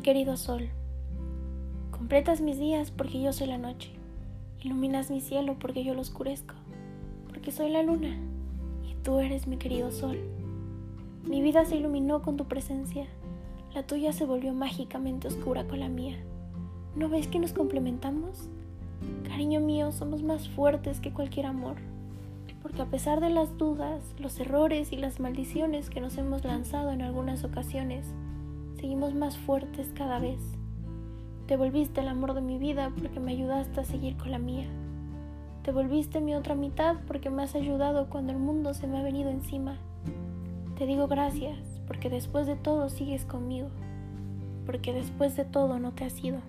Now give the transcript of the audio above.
querido sol. Completas mis días porque yo soy la noche. Iluminas mi cielo porque yo lo oscurezco. Porque soy la luna y tú eres mi querido sol. Mi vida se iluminó con tu presencia. La tuya se volvió mágicamente oscura con la mía. ¿No ves que nos complementamos? Cariño mío, somos más fuertes que cualquier amor. Porque a pesar de las dudas, los errores y las maldiciones que nos hemos lanzado en algunas ocasiones, seguimos más fuertes cada vez. Te volviste el amor de mi vida porque me ayudaste a seguir con la mía. Te volviste mi otra mitad porque me has ayudado cuando el mundo se me ha venido encima. Te digo gracias porque después de todo sigues conmigo, porque después de todo no te has ido.